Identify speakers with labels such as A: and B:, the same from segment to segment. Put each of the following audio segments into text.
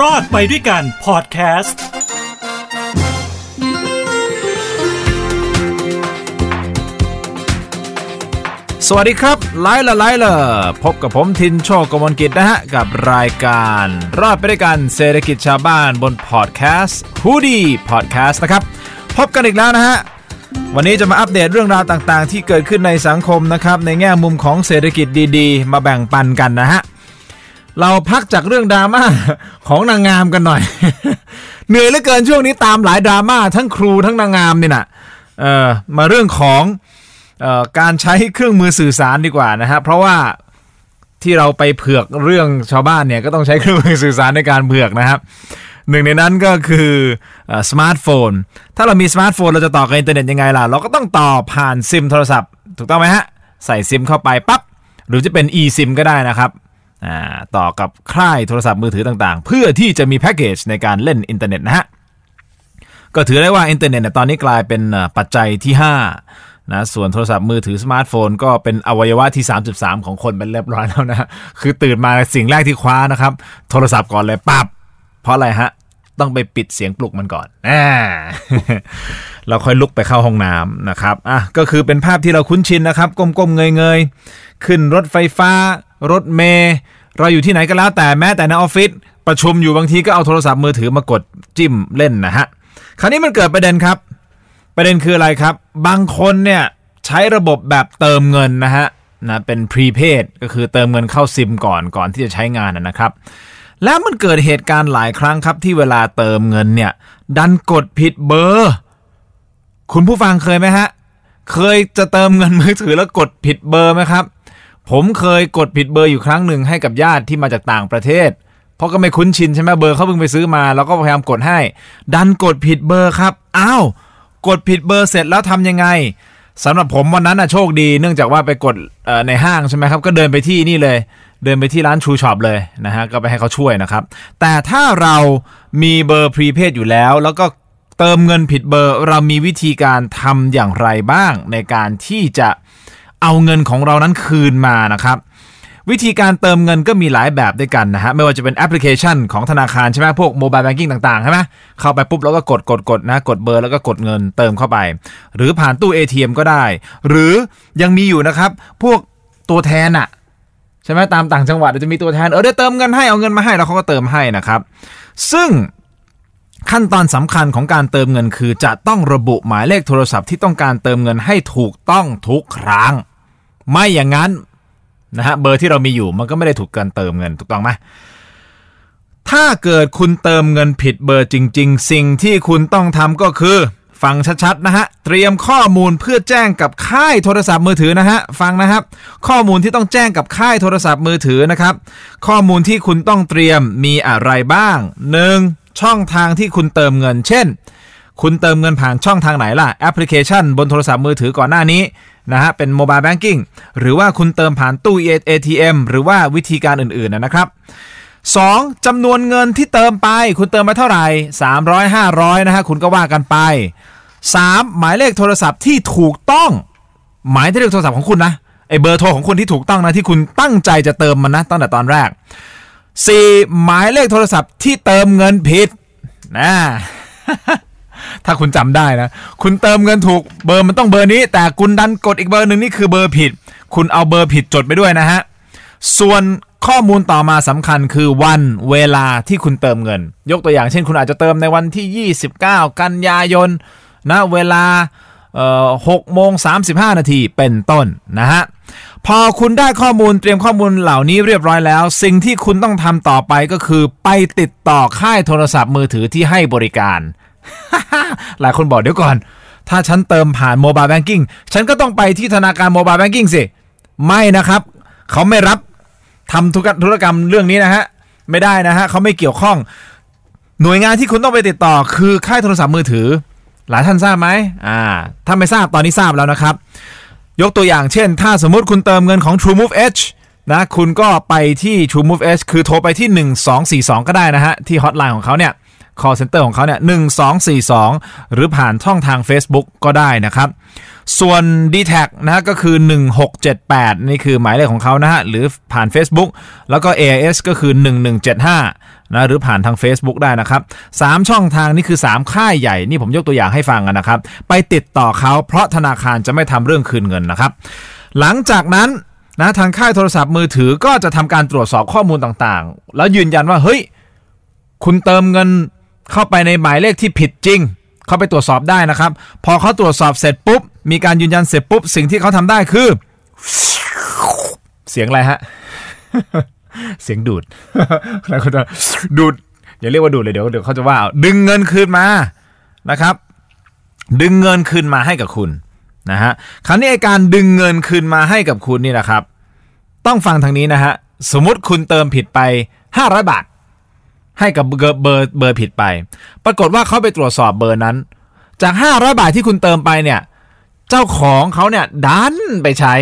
A: รอดไปด้วยกันพอดแคสต์
B: สวัสดีครับไลฟ์ละไลฟ์ละพบกับผมทินโชคกมลกิจนะฮะ กับรายการ รอดไปด้วยกันเศรษฐกิจชาวบ้านบนพอดแคสต์ฮูดี้พอดแคสต์นะครับ พบกันอีกแล้วนะฮะวันนี้จะมาอัปเดตเรื่องราวต่างๆ ที่เกิดขึ้นในสังคมนะครับ ในแง่มุมของเศรษฐกิจดีๆ มาแบ่งปันกันนะฮะ เราพักจากเรื่องดราม่าของนางงามกันหน่อย เหนื่อยเหลือเกินช่วงนี้ตามหลายดราม่าทั้งครูทั้งนางงามนี่นะเออมาเรื่องของออการใช้เครื่องมือสื่อสารดีกว่านะฮะเพราะว่าที่เราไปเผือกเรื่องชาวบ้านเนี่ยก็ต้องใช้เครื่องมือสื่อสารในการเผือกนะครับหนึ่งในนั้นก็คือสมาร์ทโฟน ถ้าเรามีสมาร์ทโฟนเราจะต่อกับอินเทอร์เน็ตยังไงล่ะ เราก็ต้องต่อผ่านซิมโทรศัพท์ ถูกต้องไหมฮะ ใส่ซิมเข้าไปปั๊บ หรือจะเป็น eSIM ก็ได้นะครับ ต่อกับค่ายโทรศัพท์มือถือต่างๆ เพื่อที่จะมีแพ็กเกจในการเล่นอินเทอร์เน็ตนะฮะ ก็ถือได้ว่าอินเทอร์เน็ตตอนนี้กลายเป็นปัจจัยที่5นะส่วนโทรศัพท์มือถือสมาร์ทโฟน ก็เป็นอวัยวะที่ 33 ของคนเป็นเรียบร้อยแล้วนะคือตื่นมาสิ่งแรกที่คว้านะครับ โทรศัพท์ก่อนเลยปั๊บเพราะอะไรฮะต้องไปปิดเสียงปลุกมันก่อนอ่าเราค่อยลุกไปเข้าห้องน้ำนะครับ อะ ก็คือเป็นภาพที่เราคุ้นชินนะครับ ก้มๆเงยๆ ขึ้นรถไฟฟ้า รถเมล์ เราอยู่ที่ไหนก็แล้วแต่แม้แต่ในออฟฟิศประชุมอยู่บางทีก็เอาโทรศัพท์มือถือมากดจิ้มเล่นนะฮะคราวนี้มันเกิดประเด็นครับ ประเด็นคืออะไรครับ บางคนเนี่ยใช้ระบบแบบเติมเงินนะฮะนะเป็นพรีเพดก็คือเติมเงินเข้าซิมก่อนก่อนที่จะใช้งานนะครับ แล้วมันเกิดเหตุการณ์หลายครั้งครับที่เวลาเติมเงินเนี่ยดันกดผิดเบอร์ คุณผู้ฟังเคยไหมฮะ เคยจะเติมเงินมือถือแล้วกดผิดเบอร์ไหมครับ ผมเคยกดผิดเบอร์อยู่ครั้งหนึ่งให้กับญาติที่มาจากต่างประเทศ เพราะก็ไม่คุ้นชินใช่ไหมเบอร์เขาเพิ่งไปซื้อมาแล้วก็พยายามกดให้ ดันกดผิดเบอร์ครับอ้าวกดผิดเบอร์เสร็จแล้วทำยังไงสำหรับผมวันนั้นน่ะโชคดี เนื่องจากว่าไปกดในห้างใช่ไหมครับ ก็เดินไปที่นี่เลย เดินไปที่ร้านทรูช็อปเลยนะฮะก็ไปให้เขาช่วยนะครับ แต่ถ้าเรามีเบอร์ prepaid อยู่แล้ว แล้วก็เติมเงินผิดเบอร์ เรามีวิธีการทำอย่างไรบ้างในการที่จะ เอาเงินของเรานั้นคืนมานะครับ วิธีการเติมเงินก็มีหลายแบบด้วยกันนะฮะไม่ว่าจะเป็นแอปพลิเคชันของธนาคารใช่ไหมพวก mobile banking ต่างๆใช่ไหมเข้าไปปุ๊บแล้วก็กดกดกดนะกดเบอร์แล้วก็กดเงินเติมเข้าไป หรือผ่านตู้ ATM ก็ได้ หรือยังมีอยู่นะครับ พวกตัวแทนอะใช่ไหมตามต่างจังหวัดจะมีตัวแทนเออได้เติมเงินให้เอาเงินมาให้แล้วเขาก็เติมให้นะครับ ซึ่งขั้นตอนสำคัญของการเติมเงินคือจะต้องระบุหมายเลขโทรศัพท์ที่ต้องการเติมเงินให้ถูกต้องทุกครั้ง ไม่อย่างนั้นนะฮะเบอร์ที่เรามีอยู่มันก็ไม่ได้ถูกการเติมเงินถูกต้องไหมถ้าเกิดคุณเติมเงินผิดเบอร์จริง ๆ สิ่งที่คุณต้องทำก็คือ ฟังชัดๆนะฮะ เตรียมข้อมูลเพื่อแจ้งกับค่ายโทรศัพท์มือถือนะฮะ ฟังนะครับ ข้อมูลที่ต้องแจ้งกับค่ายโทรศัพท์มือถือนะครับ ข้อมูลที่คุณต้องเตรียมมีอะไรบ้าง 1. ช่องทางที่คุณเติมเงิน เช่น คุณเติมเงินผ่านช่องทางไหนล่ะแอปพลิเคชันบนโทรศัพท์มือถือก่อนหน้านี้นะฮะเป็น mobile banking หรือว่าคุณเติมผ่านตู้ ATM หรือว่าวิธีการอื่นๆนะครับ 2. จำนวนเงินที่เติมไป คุณเติมมาเท่าไหร่ 300 500นะฮะคุณก็ว่ากันไป 3. หมายเลขโทรศัพท์ที่ถูกต้อง หมายเลขโทรศัพท์ของคุณนะไอเบอร์โทรของคุณที่ถูกต้องนะที่คุณตั้งใจจะเติมมันนะตั้งแต่ตอนแรก 4. หมายเลขโทรศัพท์ที่เติมเงินผิดนะ ถ้าคุณจำได้นะ คุณเติมเงินถูกเบอร์มันต้องเบอร์นี้ แต่คุณดันกดอีกเบอร์หนึ่งนี่คือเบอร์ผิด คุณเอาเบอร์ผิดจดไปด้วยนะฮะ ส่วนข้อมูลต่อมาสำคัญคือวันเวลาที่คุณเติมเงิน ยกตัวอย่างเช่น คุณอาจจะเติมในวันที่ 29 กันยายนนะเวลาหกโมงสานาทีเป็นต้นนะฮะ พอคุณได้ข้อมูลเตรียมข้อมูลเหล่านี้เรียบร้อยแล้ว สิ่งที่คุณต้องทำต่อไปก็คือไปติดต่อค่ายโทรศัพท์มือถือที่ให้บริการ หลายคนบอกเดี๋ยวก่อน ถ้าฉันเติมผ่านโมบายแบงกิ้งฉันก็ต้องไปที่ธนาคารโมบายแบงกิ้งสิ ไม่นะครับ เขาไม่รับทำธุรกรรมเรื่องนี้นะฮะ ไม่ได้นะฮะเขาไม่เกี่ยวข้อง หน่วยงานที่คุณต้องไปติดต่อ คือค่ายโทรศัพท์มือถือ หลายท่านทราบไหมอ่า ถ้าไม่ทราบตอนนี้ทราบแล้วนะครับ ยกตัวอย่างเช่น ถ้าสมมุติคุณเติมเงินของ TrueMove Edge นะคุณก็ไปที่ TrueMove Edge คือโทรไปที่ 1242 ก็ได้นะฮะ ที่ฮอตไลน์ของเขาเนี่ย call center ของเขาเนี่ย1242 หรือผ่านช่องทาง Facebook ก็ได้นะครับ ส่วน d t แทนะฮะก็คือ 1678 นี่คือหมายเลขของเขานะฮะ หรือผ่าน Facebook แล้วก็ AIS ก็คือ 1175นะหรือผ่านทาง Facebook ได้นะครับ 3 ช่องทางนี่คือ 3 ค่ายใหญ่ นี่ผมยกตัวอย่างให้ฟังนะครับ ไปติดต่อเขาเพราะธนาคารจะไม่ทำเรื่องคืนเงินนะครับ หลังจากนั้นนะทางค่ายโทรศัพท์มือถือก็จะทำการตรวจสอบข้อมูลต่างๆ แล้วยืนยันว่าเฮ้ย คุณเติมเงิน เข้าไปในหมายเลขที่ผิดจริง เข้าไปตรวจสอบได้นะครับ พอเขาตรวจสอบเสร็จปุ๊บ มีการยืนยันเสร็จปุ๊บ สิ่งที่เขาทำได้คือ เสียงอะไรฮะ เสียงดูดแล้วก็จะดูดอย่าเรียกว่าดูดเลยเดี๋ยวเดี๋ยวเขาจะว่าเอาดึงเงินคืนมานะครับ ดึงเงินคืนมาให้กับคุณนะฮะคราวนี้ไอการดึงเงินคืนมาให้กับคุณนี่นะครับ ต้องฟังทางนี้นะฮะสมมติคุณเติมผิดไป 500 บาท ให้กับเบอร์เบอร์เบอร์ผิดไป ปรากฏว่าเขาไปตรวจสอบเบอร์นั้น จาก 500 บาทที่คุณเติมไปเนี่ย เจ้าของเขาเนี่ยดันไปใช้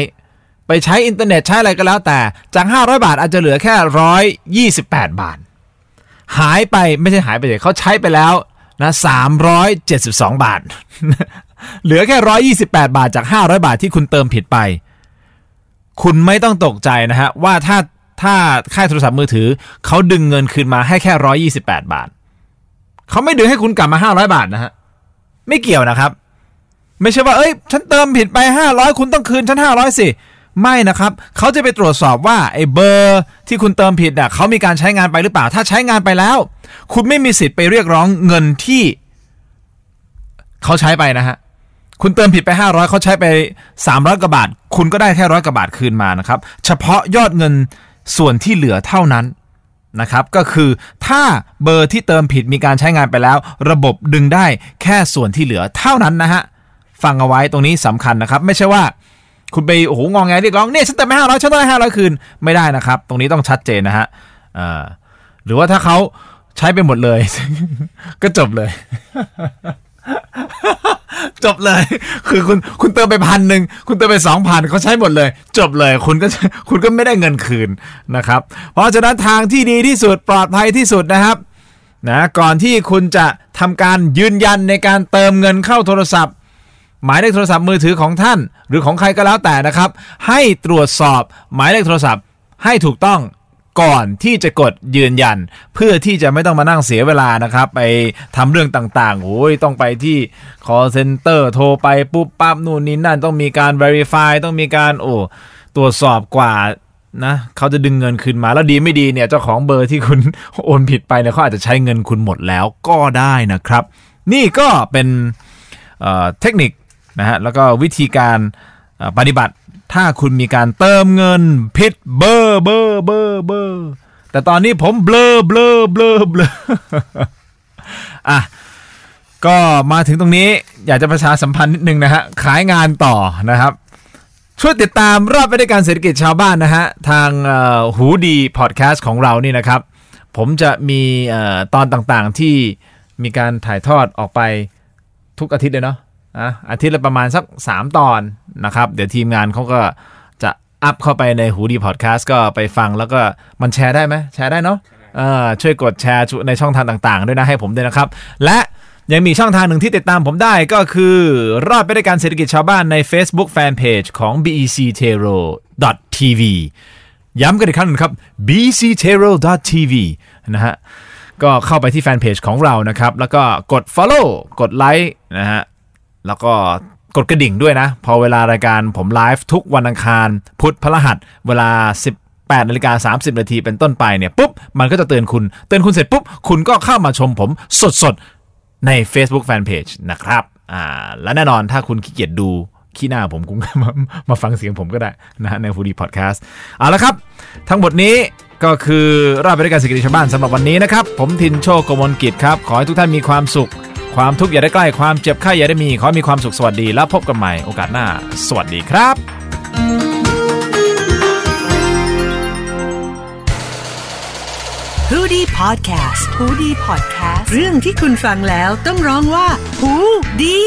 B: ไปใช้อินเทอร์เน็ตใช้อะไรก็แล้วแต่ จาก 500 บาทอาจจะเหลือแค่ 128 บาท หายไปไม่ใช่หายไปเลยเขาใช้ไปแล้วนะ372 บาท เหลือแค่ 128 บาทจาก 500 บาทที่คุณเติมผิดไป คุณไม่ต้องตกใจนะฮะว่าถ้า ถ้าค่ายโทรศัพท์มือถือเขาดึงเงินคืนมาให้แค่128บแปดบาทเขาไม่ดึงให้คุณกลับมา500บาทนะฮะไม่เกี่ยวนะครับ ไม่ใช่ว่าเอ้ย ฉันเติมผิดไป500คุณต้องคืนฉัน500สิไม่นะครับเขาจะไปตรวจสอบว่าไอ้เบอร์ที่คุณเติมผิดอะเขามีการใช้งานไปหรือเปล่า ถ้าใช้งานไปแล้ว คุณไม่มีสิทธิ์ไปเรียกร้องเงินที่เขาใช้ไปนะฮะคุณเติมผิดไป 500เขาใช้ไป 300กว่าบาท คุณก็ได้แค่ร้อยกว่าบาทคืนมานะครับ เฉพาะยอดเงิน ส่วนที่เหลือเท่านั้นนะครับก็คือถ้าเบอร์ที่เติมผิดมีการใช้งานไปแล้ว ระบบดึงได้แค่ส่วนที่เหลือเท่านั้นนะฮะฟังเอาไว้ตรงนี้สำคัญนะครับ ไม่ใช่ว่า คุณไปโอ้โหงองแงเรียกร้องเนี่ยฉันเติมไปห้าร้อยฉันต้องได้ห้าร้อยคืนไม่ได้นะครับ ตรงนี้ต้องชัดเจนนะฮะหรือว่าถ้าเขาใช้ไปหมดเลย ก็จบเลย จบเลย คือคุณคุณเติมไปพันหนึ่งคุณเติมไปสองพันเขาใช้หมดเลย จบเลย คุณก็คุณก็ไม่ได้เงินคืนนะครับ เพราะฉะนั้นทางที่ดีที่สุดปลอดภัยที่สุดนะครับนะก่อนที่คุณจะทำการยืนยันในการเติมเงินเข้าโทรศัพท์ หมายเลขโทรศัพท์มือถือของท่าน หรือของใครก็แล้วแต่นะครับ ให้ตรวจสอบหมายเลขโทรศัพท์ให้ถูกต้อง ก่อนที่จะกดยืนยัน เพื่อที่จะไม่ต้องมานั่งเสียเวลานะครับ ไปทำเรื่องต่างๆโอ้ยต้องไปที่ call center โทรไปปุ๊บปั๊บนู่นนี่นั่นต้องมีการ verify ต้องมีการโอ้ตรวจสอบกว่านะเขาจะดึงเงินคืนมาแล้วดีไม่ดีเนี่ยเจ้าของเบอร์ที่คุณโอนผิดไปเนี่ยเขาอาจจะใช้เงินคุณหมดแล้วก็ได้นะครับ นี่ก็เป็นเเทคนิคนะฮะแล้วก็วิธีการปฏิบัติ ถ้าคุณมีการเติมเงินผิดเบอร์เบอร์เบอร์เบอร์แต่ตอนนี้ผมเบลอเบลอเบลอเบลออะก็มาถึงตรงนี้อยากจะประชาสัมพันธ์นิดนึงนะฮะขายงานต่อนะครับ ช่วยติดตามรอดไปด้วยกันเศรษฐกิจชาวบ้านนะฮะ ทางฮูดี้พอดแคสต์ของเรานี่นะครับ ผมจะมีตอนต่างๆที่มีการถ่ายทอดออกไปทุกอาทิตย์เลยเนาะ อะอาทิตย์ละประมาณสัก 3 ตอนนะครับ เดี๋ยวทีมงานเขาก็จะอัพเข้าไปในหูดีพอดแคสต์ก็ไปฟังแล้วก็มันแชร์ได้ไหมแชร์ได้เนาะเออช่วยกดแชร์ในช่องทางต่างๆ ด้วยนะให้ผมด้วยนะครับ และยังมีช่องทางหนึ่งที่ติดตามผมได้ก็คือ รอดไปด้วยการเศรษฐกิจชาวบ้านใน Facebook Fanpage ของ BEC Tero TV ย้ำกันอีกครั้งหนึ่งครับ bctero.tv นะฮะก็เข้าไปที่แฟนเพจของเรานะครับ แล้วก็กด follow กดไลค์นะฮะ แล้วก็กดกระดิ่งด้วยนะ พอเวลารายการผมไลฟ์ทุกวันอังคาร พุธพฤหัส เวลา 18นาฬิกา30 นาทีเป็นต้นไปเนี่ยปุ๊บ มันก็จะเตือนคุณ เตือนคุณเสร็จปุ๊บ คุณก็เข้ามาชมผมสดๆ ใน Facebook Fanpage นะครับอ่าและแน่นอนถ้าคุณขี้เกียจดูขี้หน้าผมคุณก็มามาฟังเสียงผมก็ได้นะในฟูดีพอดแคสต์เอาละครับ ทั้งหมดนี้ก็คือราบไปด้วยการเศรษฐกิจชาวบ้านสำหรับวันนี้นะครับ ผมทินโชคกมลกิจครับ ขอให้ทุกท่านมีความสุข ความทุกข์อย่าได้ใกล้ความเจ็บไข้อย่าได้มี ขอให้มีความสุขสวัสดีแล้วพบกันใหม่โอกาสหน้า สวัสดีครับ
C: h o ดี้พอดแคสต์ฮูดี้พอดแคสต์ เรื่องที่คุณฟังแล้วต้องร้องว่าหูดี